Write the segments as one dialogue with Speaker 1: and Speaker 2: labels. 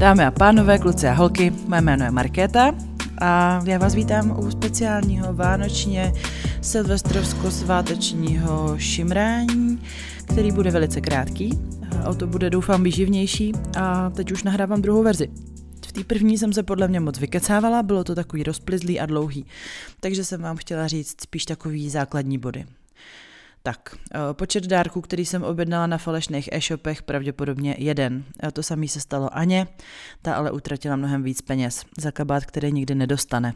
Speaker 1: Dámy a pánové, kluci a holky, moje jméno je Markéta a já vás vítám u speciálního vánočně silvestrovsko-svátečního šimrání, který bude velice krátký. O to bude doufám výživnější a teď už nahrávám druhou verzi. V té první jsem se podle mě moc vykecávala, bylo to takový rozplizlý a dlouhý, takže jsem vám chtěla říct spíš takový základní body. Tak, eh, počet dárků, který jsem objednala na falešných e-shopech, pravděpodobně jeden. A to samé se stalo Aně, ta ale utratila mnohem víc peněz za kabát, který nikdy nedostane.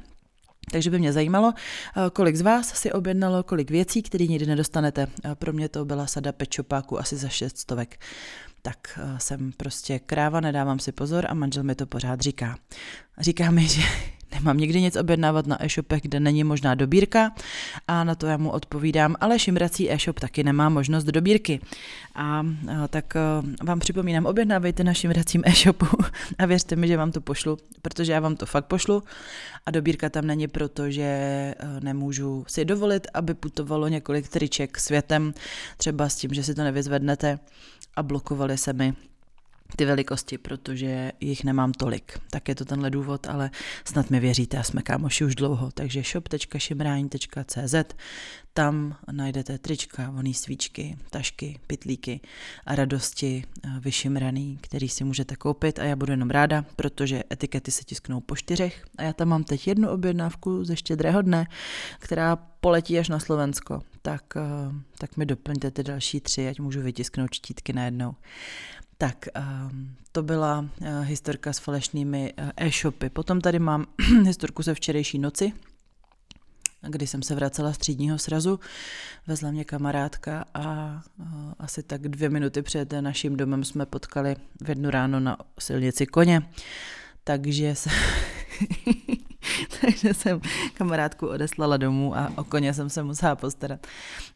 Speaker 1: Takže by mě zajímalo, eh, kolik z vás si objednalo, kolik věcí, které nikdy nedostanete. Pro mě to byla sada pečopáku asi za šest stovek. Tak eh, jsem prostě kráva, nedávám si pozor a manžel mi to pořád říká. Říká mi, že Nemám nikdy nic objednávat na e-shopech, kde není možná dobírka a na to já mu odpovídám, ale šimrací e-shop taky nemá možnost dobírky. A, tak a, vám připomínám, objednávejte na šimracím e-shopu a věřte mi, že vám to pošlu, protože já vám to fakt pošlu a dobírka tam není, protože nemůžu si dovolit, aby putovalo několik triček světem, třeba s tím, že si to nevyzvednete a blokovali se mi ty velikosti, protože jich nemám tolik. Tak je to tenhle důvod, ale snad mi věříte a jsme kámoši už dlouho. Takže shop.šimrání.cz tam najdete trička, voný svíčky, tašky, pitlíky a radosti eh, vyšimraný, který si můžete koupit a já budu jenom ráda, protože etikety se tisknou po čtyřech a já tam mám teď jednu objednávku ze štědrého dne, která poletí až na Slovensko, tak, eh, tak mi doplňte ty další tři, ať můžu vytisknout štítky najednou. Tak, um, to byla uh, historka s falešnými e-shopy. Potom tady mám historku ze včerejší noci, kdy jsem se vracela z třídního srazu, vezla mě kamarádka a asi tak dvě minuty před naším domem jsme potkali v jednu ráno na silnici koně. Takže se takže jsem kamarádku odeslala domů a o koně jsem se musela postarat.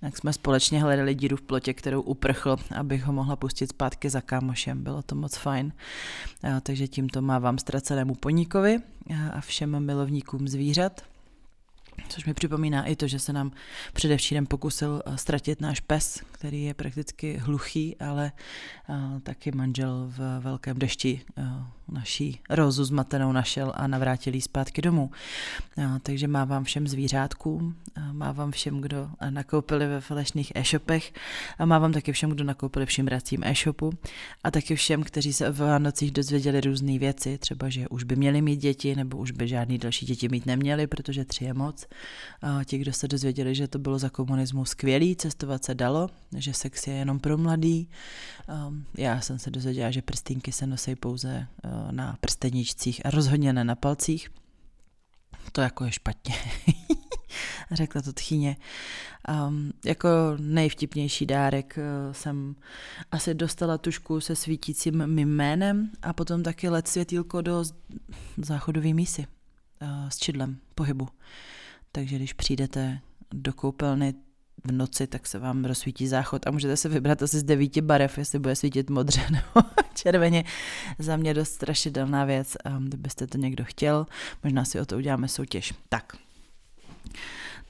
Speaker 1: Tak jsme společně hledali díru v plotě, kterou uprchl, abych ho mohla pustit zpátky za kámošem. Bylo to moc fajn. Takže tímto mávám ztracenému poníkovi a všem milovníkům zvířat. Což mi připomíná i to, že se nám především pokusil ztratit náš pes, který je prakticky hluchý, ale taky manžel v velkém dešti naší rozu zmatenou našel a navrátil ji zpátky domů. Takže má vám všem zvířátkům, má vám všem, kdo nakoupili ve falešných e-shopech a má vám taky všem, kdo nakoupili v šimracím e-shopu a taky všem, kteří se v Vánocích dozvěděli různé věci, třeba, že už by měli mít děti nebo už by žádný další děti mít neměli, protože tři je moc. A ti, kdo se dozvěděli, že to bylo za komunismu skvělý, cestovat se dalo, že sex je jenom pro mladý. Já jsem se dozvěděla, že prstínky se nosí pouze na prsteničcích a rozhodně ne na palcích. To jako je špatně. Řekla to tchyně. Um, jako nejvtipnější dárek uh, jsem asi dostala tušku se svítícím mým jménem a potom taky let světýlko do záchodové mísy uh, s čidlem pohybu. Takže když přijdete do koupelny, v noci, tak se vám rozsvítí záchod a můžete se vybrat asi z devíti barev, jestli bude svítit modře nebo červeně. Za mě dost strašidelná věc, kdybyste to někdo chtěl, možná si o to uděláme soutěž. Tak,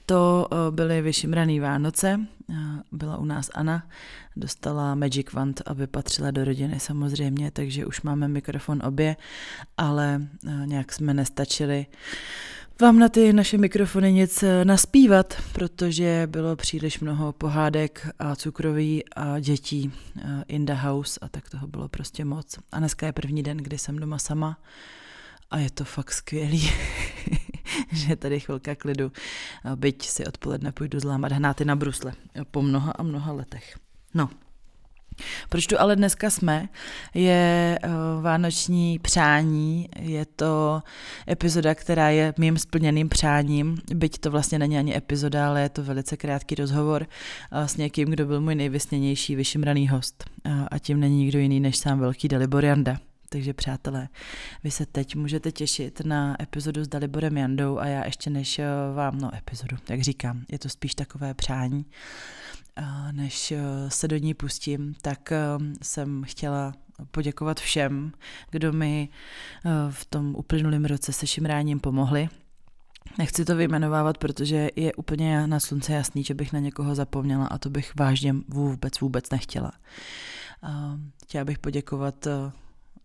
Speaker 1: to eh, byly vyšimraný Vánoce, eh, byla u nás Ana, dostala Magic Wand, aby patřila do rodiny samozřejmě, takže už máme mikrofon obě, ale eh, nějak jsme nestačili vám na ty naše mikrofony nic eh, naspívat, protože bylo příliš mnoho pohádek a cukroví a dětí eh, in the house a tak toho bylo prostě moc. A dneska je první den, kdy jsem doma sama a je to fakt skvělý, že tady chvilka klidu, byť si odpoledne půjdu zlámat hnáty na brusle po mnoha a mnoha letech. No, proč tu ale dneska jsme, je uh, vánoční přání, je to epizoda, která je mým splněným přáním, byť to vlastně není ani epizoda, ale je to velice krátký rozhovor uh, s někým, kdo byl můj nejvysněnější vyšimraný host. Uh, a tím není nikdo jiný než sám velký Dalibor Janda. Takže přátelé, vy se teď můžete těšit na epizodu s Daliborem Jandou a já ještě než vám, no epizodu, jak říkám, je to spíš takové přání, než eh, se do ní pustím, tak eh, jsem chtěla poděkovat všem, kdo mi eh, v tom uplynulém roce se šimráním pomohli. Nechci to vyjmenovávat, protože je úplně na slunce jasný, že bych na někoho zapomněla a to bych vážně vůbec, vůbec nechtěla. Chtěla bych poděkovat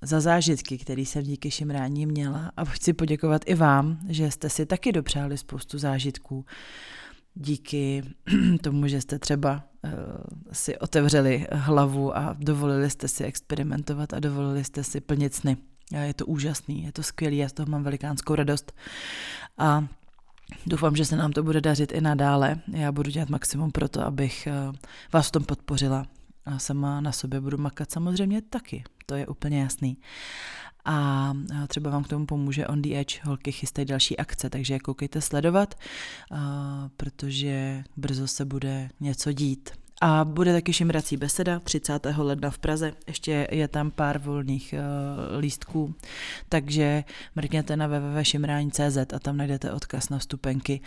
Speaker 1: za zážitky, který jsem díky šimrání měla a chci poděkovat i vám, že jste si taky dopřáli spoustu zážitků díky tomu, že jste třeba uh, si otevřeli hlavu a dovolili jste si experimentovat a dovolili jste si plnit sny. A je to úžasný, je to skvělý, já z toho mám velikánskou radost. A Doufám, že se nám to bude dařit i nadále. Já budu dělat maximum pro to, abych eh, vás v tom podpořila. A sama na sobě budu makat samozřejmě taky, to je úplně jasný. A třeba vám k tomu pomůže On The Edge, holky chystají další akce, takže koukejte sledovat, protože brzo se bude něco dít. A bude taky šimrací beseda 30. ledna v Praze. Ještě je tam pár volných uh, lístků, takže mrkněte na www.šimrání.cz a tam najdete odkaz na vstupenky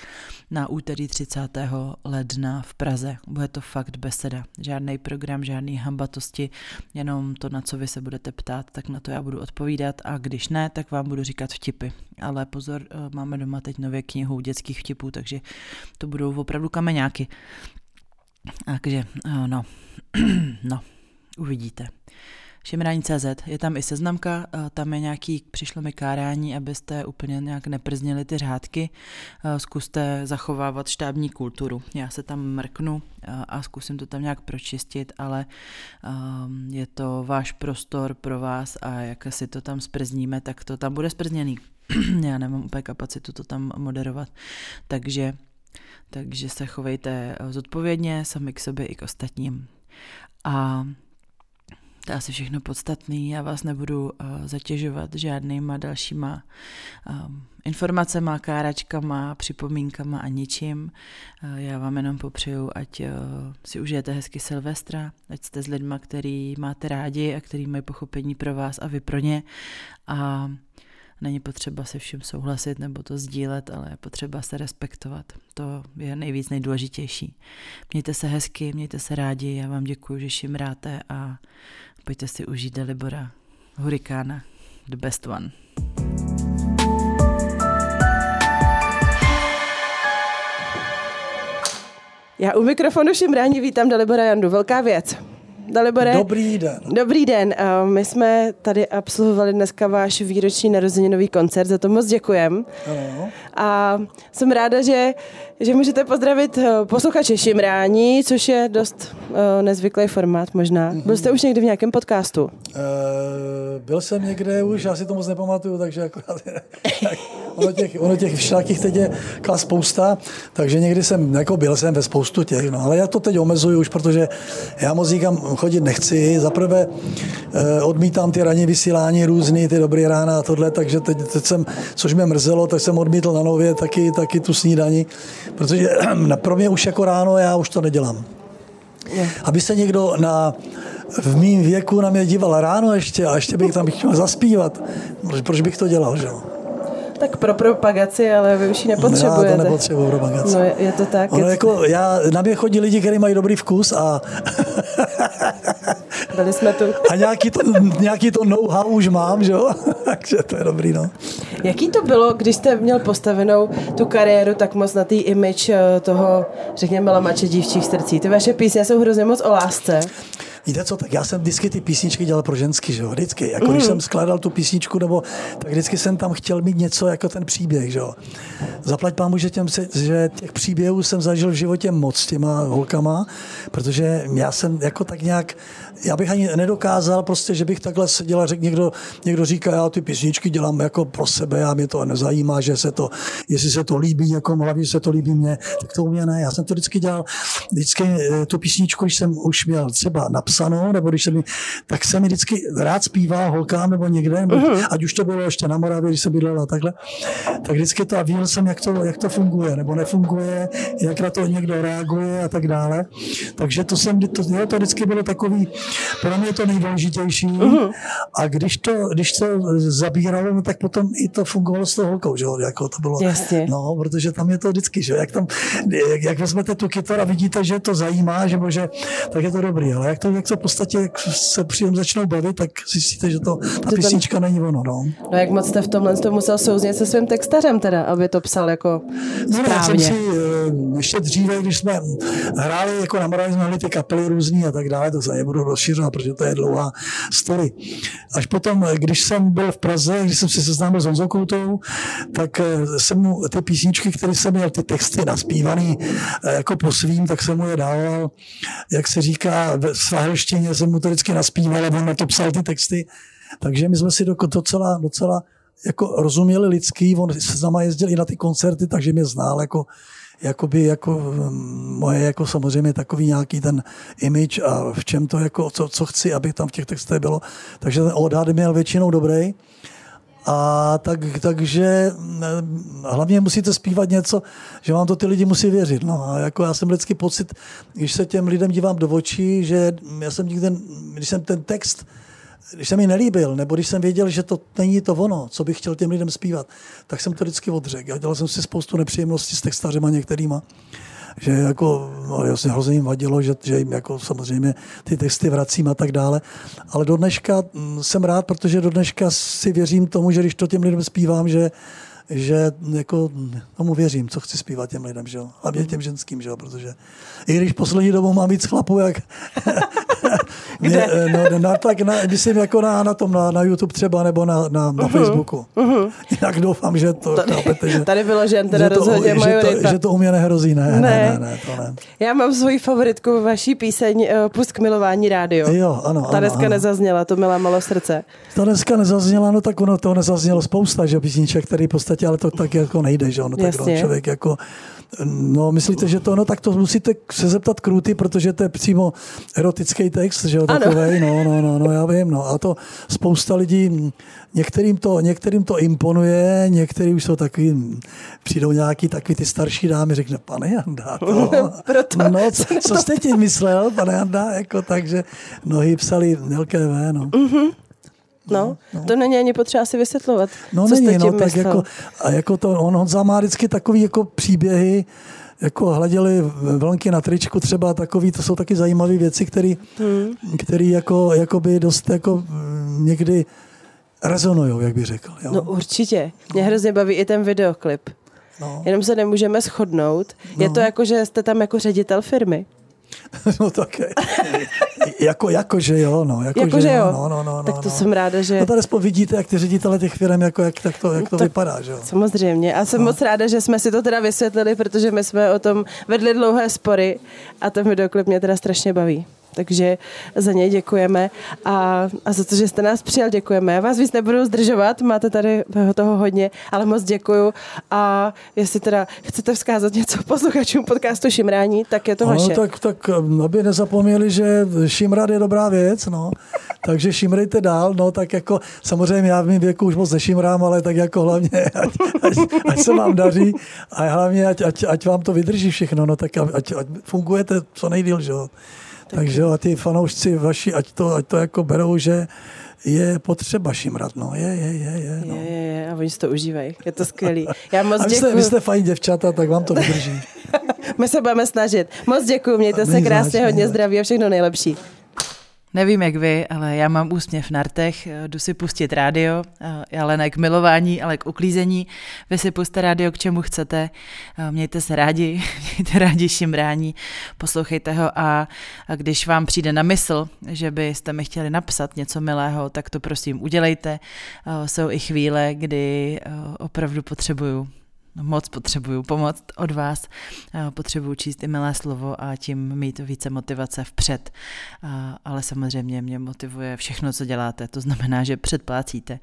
Speaker 1: na úterý 30. ledna v Praze. Bude to fakt beseda. Žádný program, žádný hambatosti, jenom to, na co vy se budete ptát, tak na to já budu odpovídat a když ne, tak vám budu říkat vtipy. Ale pozor, uh, máme doma teď nově knihu dětských vtipů, takže to budou opravdu kameňáky. Takže, eh, no, no, uvidíte. Šimrání.cz, je tam i seznamka, eh, tam je nějaký, přišlo mi kárání, abyste úplně nějak neprznili ty řádky, eh, zkuste zachovávat štábní kulturu. Já se tam mrknu a zkusím to tam nějak pročistit, ale ehm, je to váš prostor pro vás a jak si to tam sprzníme, tak to tam bude sprzněný. Já nemám úplně kapacitu to tam moderovat, takže takže se chovejte eh, zodpovědně sami k sobě i k ostatním. A to je asi všechno podstatné. Já vás nebudu uh, zatěžovat žádnýma dalšíma um, informacema, káračkama, připomínkama a ničím. Já vám jenom popřeju, ať si užijete hezky Silvestra, ať jste s lidma, který máte rádi a který mají pochopení pro vás a vy pro ně. A Není potřeba se vším souhlasit nebo to sdílet, ale je potřeba se respektovat. To je nejvíc nejdůležitější. Mějte se hezky, mějte se rádi, já vám děkuji, že šimráte a pojďte si užít Delibora Hurikána, the best one.
Speaker 2: Já u mikrofonu šimrání vítám Dalibora Jandu. Velká věc. Dalibore.
Speaker 3: Dobrý den.
Speaker 2: Dobrý den. My jsme tady absolvovali dneska váš výroční narozeninový koncert, za to moc děkujem. Ano. A jsem ráda, že, že můžete pozdravit eh, posluchače Šimrání, což je dost uh, nezvyklý formát možná. Mm-hmm. Byl jste už někdy v nějakém podcastu? Uh,
Speaker 3: byl jsem někde už, já si to moc nepamatuju, takže jako, ono těch, ono těch všelakých teď je klas spousta, takže někdy jsem, jako byl jsem ve spoustu těch, no, ale já to teď omezuju už, protože já moc říkám, chodit nechci. Za prvé eh, odmítám ty ranní vysílání různý, ty dobrý rána a tohle, takže teď, teď jsem, což mě mrzelo, tak jsem odmítl na nově taky, taky tu snídani, protože pro mě už jako ráno já už to nedělám. Aby se někdo na, v mým věku na mě díval ráno ještě a ještě bych tam chtěl zaspívat, proč bych to dělal, že jo?
Speaker 2: Tak pro propagaci, ale vy už ji nepotřebujete.
Speaker 3: Já to nepotřebuji propagaci.
Speaker 2: No je, je to tak.
Speaker 3: Ono
Speaker 2: je
Speaker 3: jako, to... já, na mě chodí lidi, kteří mají dobrý vkus a...
Speaker 2: Byli jsme tu.
Speaker 3: a nějaký to, nějaký to know-how už mám, že jo? Takže to je dobrý, no.
Speaker 2: Jaký to bylo, když jste měl postavenou tu kariéru tak moc na tý image eh, toho, řekněme, lamače dívčích srdcí? Ty vaše písně jsou hrozně moc o lásce.
Speaker 3: Víte co, tak já jsem vždycky ty písničky dělal pro ženský, že jo, vždycky. Jako mm. když jsem skládal tu písničku, nebo tak vždycky jsem tam chtěl mít něco jako ten příběh, že jo. Zaplať pámu, že, těm, že těch příběhů jsem zažil v životě moc s těma holkama, protože já jsem jako tak nějak já bych ani nedokázal prostě, že bych takhle seděl a řekl, někdo, někdo říká, já ty písničky dělám jako pro sebe a mě to nezajímá, že se to, jestli se to líbí někomu, hlavně se to líbí mně, tak to u mě ne. Já jsem to vždycky dělal, vždycky eh, tu písničku, když jsem už měl třeba napsanou, nebo když jsem, tak jsem mi vždycky rád zpíval holkám nebo někde, nebo, uh-huh. ať už to bylo ještě na Moravě, když jsem bydlel a takhle, tak vždycky to a viděl jsem, jak to, jak to funguje, nebo nefunguje, jak na to někdo reaguje a tak dále. Takže to jsem, to, to vždycky bylo takový, pro mě je to nejdůležitější. Uh-huh. A když to, když to zabíralo, no, tak potom i to fungovalo s tou holkou, že jako to bylo.
Speaker 2: Jasně.
Speaker 3: No, protože tam je to vždycky, že jak tam, jak, jak vezmete tu kytaru a vidíte, že to zajímá, že bože, tak je to dobrý, ale jak to, jak, co v podstatě, jak se příjem začnou bavit, tak zjistíte, že to, ta písnička není ono. No.
Speaker 2: no jak moc jste v tomhle to musel souznět se svým textařem teda, aby to psal jako správně. No, já jsem
Speaker 3: si eh, ještě dříve, když jsme hráli jako na Moravě, jsme ty kapely různý a tak dále, to se nebudu rozšiřovat, protože to je dlouhá story. Až potom, když jsem byl v Praze, když jsem se seznámil s Honzou Koutou, tak eh, jsem mu ty písničky, které jsem měl, ty texty naspívaný eh, jako po svým, tak jsem mu je dával, jak se říká, v svahelštině jsem mu to vždycky naspíval a on na to psal ty texty. Takže my jsme si docela, docela jako rozuměli lidský, on se s náma jezdil i na ty koncerty, takže mě znal jako jakoby jako mm, moje jako samozřejmě takový nějaký ten image a v čem to jako, co, co chci, aby tam v těch textech bylo. Takže ten odhad měl většinou dobrý. A tak, takže mm, hlavně musíte zpívat něco, že vám to ty lidi musí věřit. No, a jako já jsem vždycky pocit, když se těm lidem dívám do očí, že já jsem nikdy, když jsem ten text když se mi nelíbil, nebo když jsem věděl, že to není to ono, co bych chtěl těm lidem zpívat, tak jsem to vždycky odřekl. Já dělal jsem si spoustu nepříjemností s textařema některýma, že jako, no, jasně hrozně jim vadilo, že, že jim jako samozřejmě ty texty vracím a tak dále. Ale do dneška mm, jsem rád, protože do dneška si věřím tomu, že když to těm lidem zpívám, že že jako tomu věřím, co chci zpívat těm lidem, že jo? Hlavně těm ženským, že jo? Protože i když poslední dobou mám víc chlapů, jak mě, eh, no, na, tak na, myslím jako na, na tom, na, na YouTube třeba, nebo na, na, na uh-huh. Facebooku. Uh-huh. Jinak doufám, že to
Speaker 2: tady, chápete, že, tady bylo žen teda že to, rozhodně
Speaker 3: že to, že to u mě nehrozí, ne, ne, ne, ne, to ne.
Speaker 2: Já mám svoji favoritku, vaší píseň uh, Pust k milování rádio.
Speaker 3: Jo, ano,
Speaker 2: Ta dneska ano. nezazněla, to milá malo srdce.
Speaker 3: Ta dneska nezazněla, no tak ono to nezaznělo spousta, že písniček, který v podstatě, ale to tak jako nejde, že ono, tak no, člověk jako No, myslíte, že to, no tak to musíte se zeptat Kruty, protože to je přímo erotický text, že jo, takovej, no, no, no, no, já vím, no. A to spousta lidí, některým to, některým to imponuje, některý už jsou takový, přijdou nějaký takový ty starší dámy, řekne, pane Janda, to,
Speaker 2: Proto
Speaker 3: no, co, co jste tím myslel, pane Janda, jako takže nohy psali velké V, no. Mm-hmm.
Speaker 2: No, no, to není ani potřeba si vysvětlovat.
Speaker 3: No
Speaker 2: co
Speaker 3: není,
Speaker 2: jste
Speaker 3: no,
Speaker 2: tak
Speaker 3: jako, a jako to, on, on má vždycky takový jako příběhy, jako hleděli vlnky na tričku třeba takový, to jsou taky zajímavé věci, které hmm. který jako, jako by dost jako mm, někdy rezonují, jak bych řekl. Jo?
Speaker 2: No určitě. Mě hrozně baví i ten videoklip. No. Jenom se nemůžeme shodnout. No. Je to jako, že jste tam jako ředitel firmy.
Speaker 3: No tak jako, jako, že jo, no.
Speaker 2: Jako, jako že, že jo. No, no, no, tak to no. jsem ráda, že...
Speaker 3: No tady spolu vidíte, jak ty ředitele těch firm, jako, jak, tak to, jak to tak vypadá, že jo.
Speaker 2: Samozřejmě. A jsem no. moc ráda, že jsme si to teda vysvětlili, protože my jsme o tom vedli dlouhé spory a ten videoklip mě teda strašně baví takže za něj děkujeme a, a za to, že jste nás přijal, děkujeme. Já vás víc nebudu zdržovat, máte tady toho hodně, ale moc děkuju a jestli teda chcete vzkázat něco posluchačům podcastu Šimrání, tak je to
Speaker 3: no,
Speaker 2: vaše.
Speaker 3: Tak, tak aby nezapomněli, že Šimrad je dobrá věc, no. Takže šimrejte dál, no tak jako samozřejmě já v mém věku už moc nešimrám, ale tak jako hlavně, ať, ať, ať se vám daří a hlavně ať, ať, ať vám to vydrží všechno, no tak ať, ať fungujete co nejdíl, že jo. Takže a ty fanoušci vaši, ať to, ať to jako berou, že je potřeba šimrat, no, je, je, je, je. No.
Speaker 2: Je, je, je, a oni si to užívají, je to skvělý. Já moc
Speaker 3: děkuji. Vy jste, vy jste fajn děvčata, tak vám to vydrží.
Speaker 2: My se budeme snažit. Moc děkuji, mějte se krásně, hodně zdraví a všechno nejlepší.
Speaker 1: Nevím jak vy, ale já mám úsměv na rtech, jdu si pustit rádio, eh, ale ne k milování, ale k uklízení. Vy si puste rádio k čemu chcete, eh, mějte se rádi, mějte rádi šimrání, poslouchejte ho a, a když vám přijde na mysl, že byste mi chtěli napsat něco milého, tak to prosím udělejte. Eh, jsou i chvíle, kdy opravdu potřebuju moc potřebuju pomoc od vás, potřebuju číst i milé slovo a tím mít více motivace vpřed. Ale samozřejmě mě motivuje všechno, co děláte. To znamená, že předplácíte,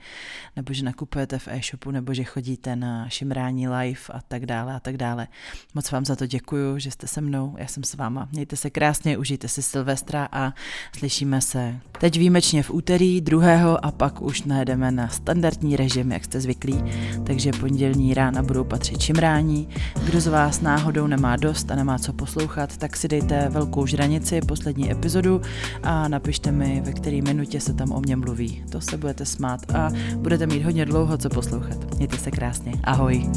Speaker 1: nebo že nakupujete v e-shopu, nebo že chodíte na šimrání live a tak dále a tak dále. Moc vám za to děkuju, že jste se mnou, já jsem s váma. Mějte se krásně, užijte si Silvestra a slyšíme se teď výjimečně v úterý druhého a pak už najedeme na standardní režim, jak jste zvyklí. Takže pondělní rána budou patřit patřit čimrání. Kdo z vás náhodou nemá dost a nemá co poslouchat, tak si dejte velkou žranici, poslední epizodu a napište mi, ve které minutě se tam o mě mluví. To se budete smát a budete mít hodně dlouho co poslouchat. Mějte se krásně. Ahoj.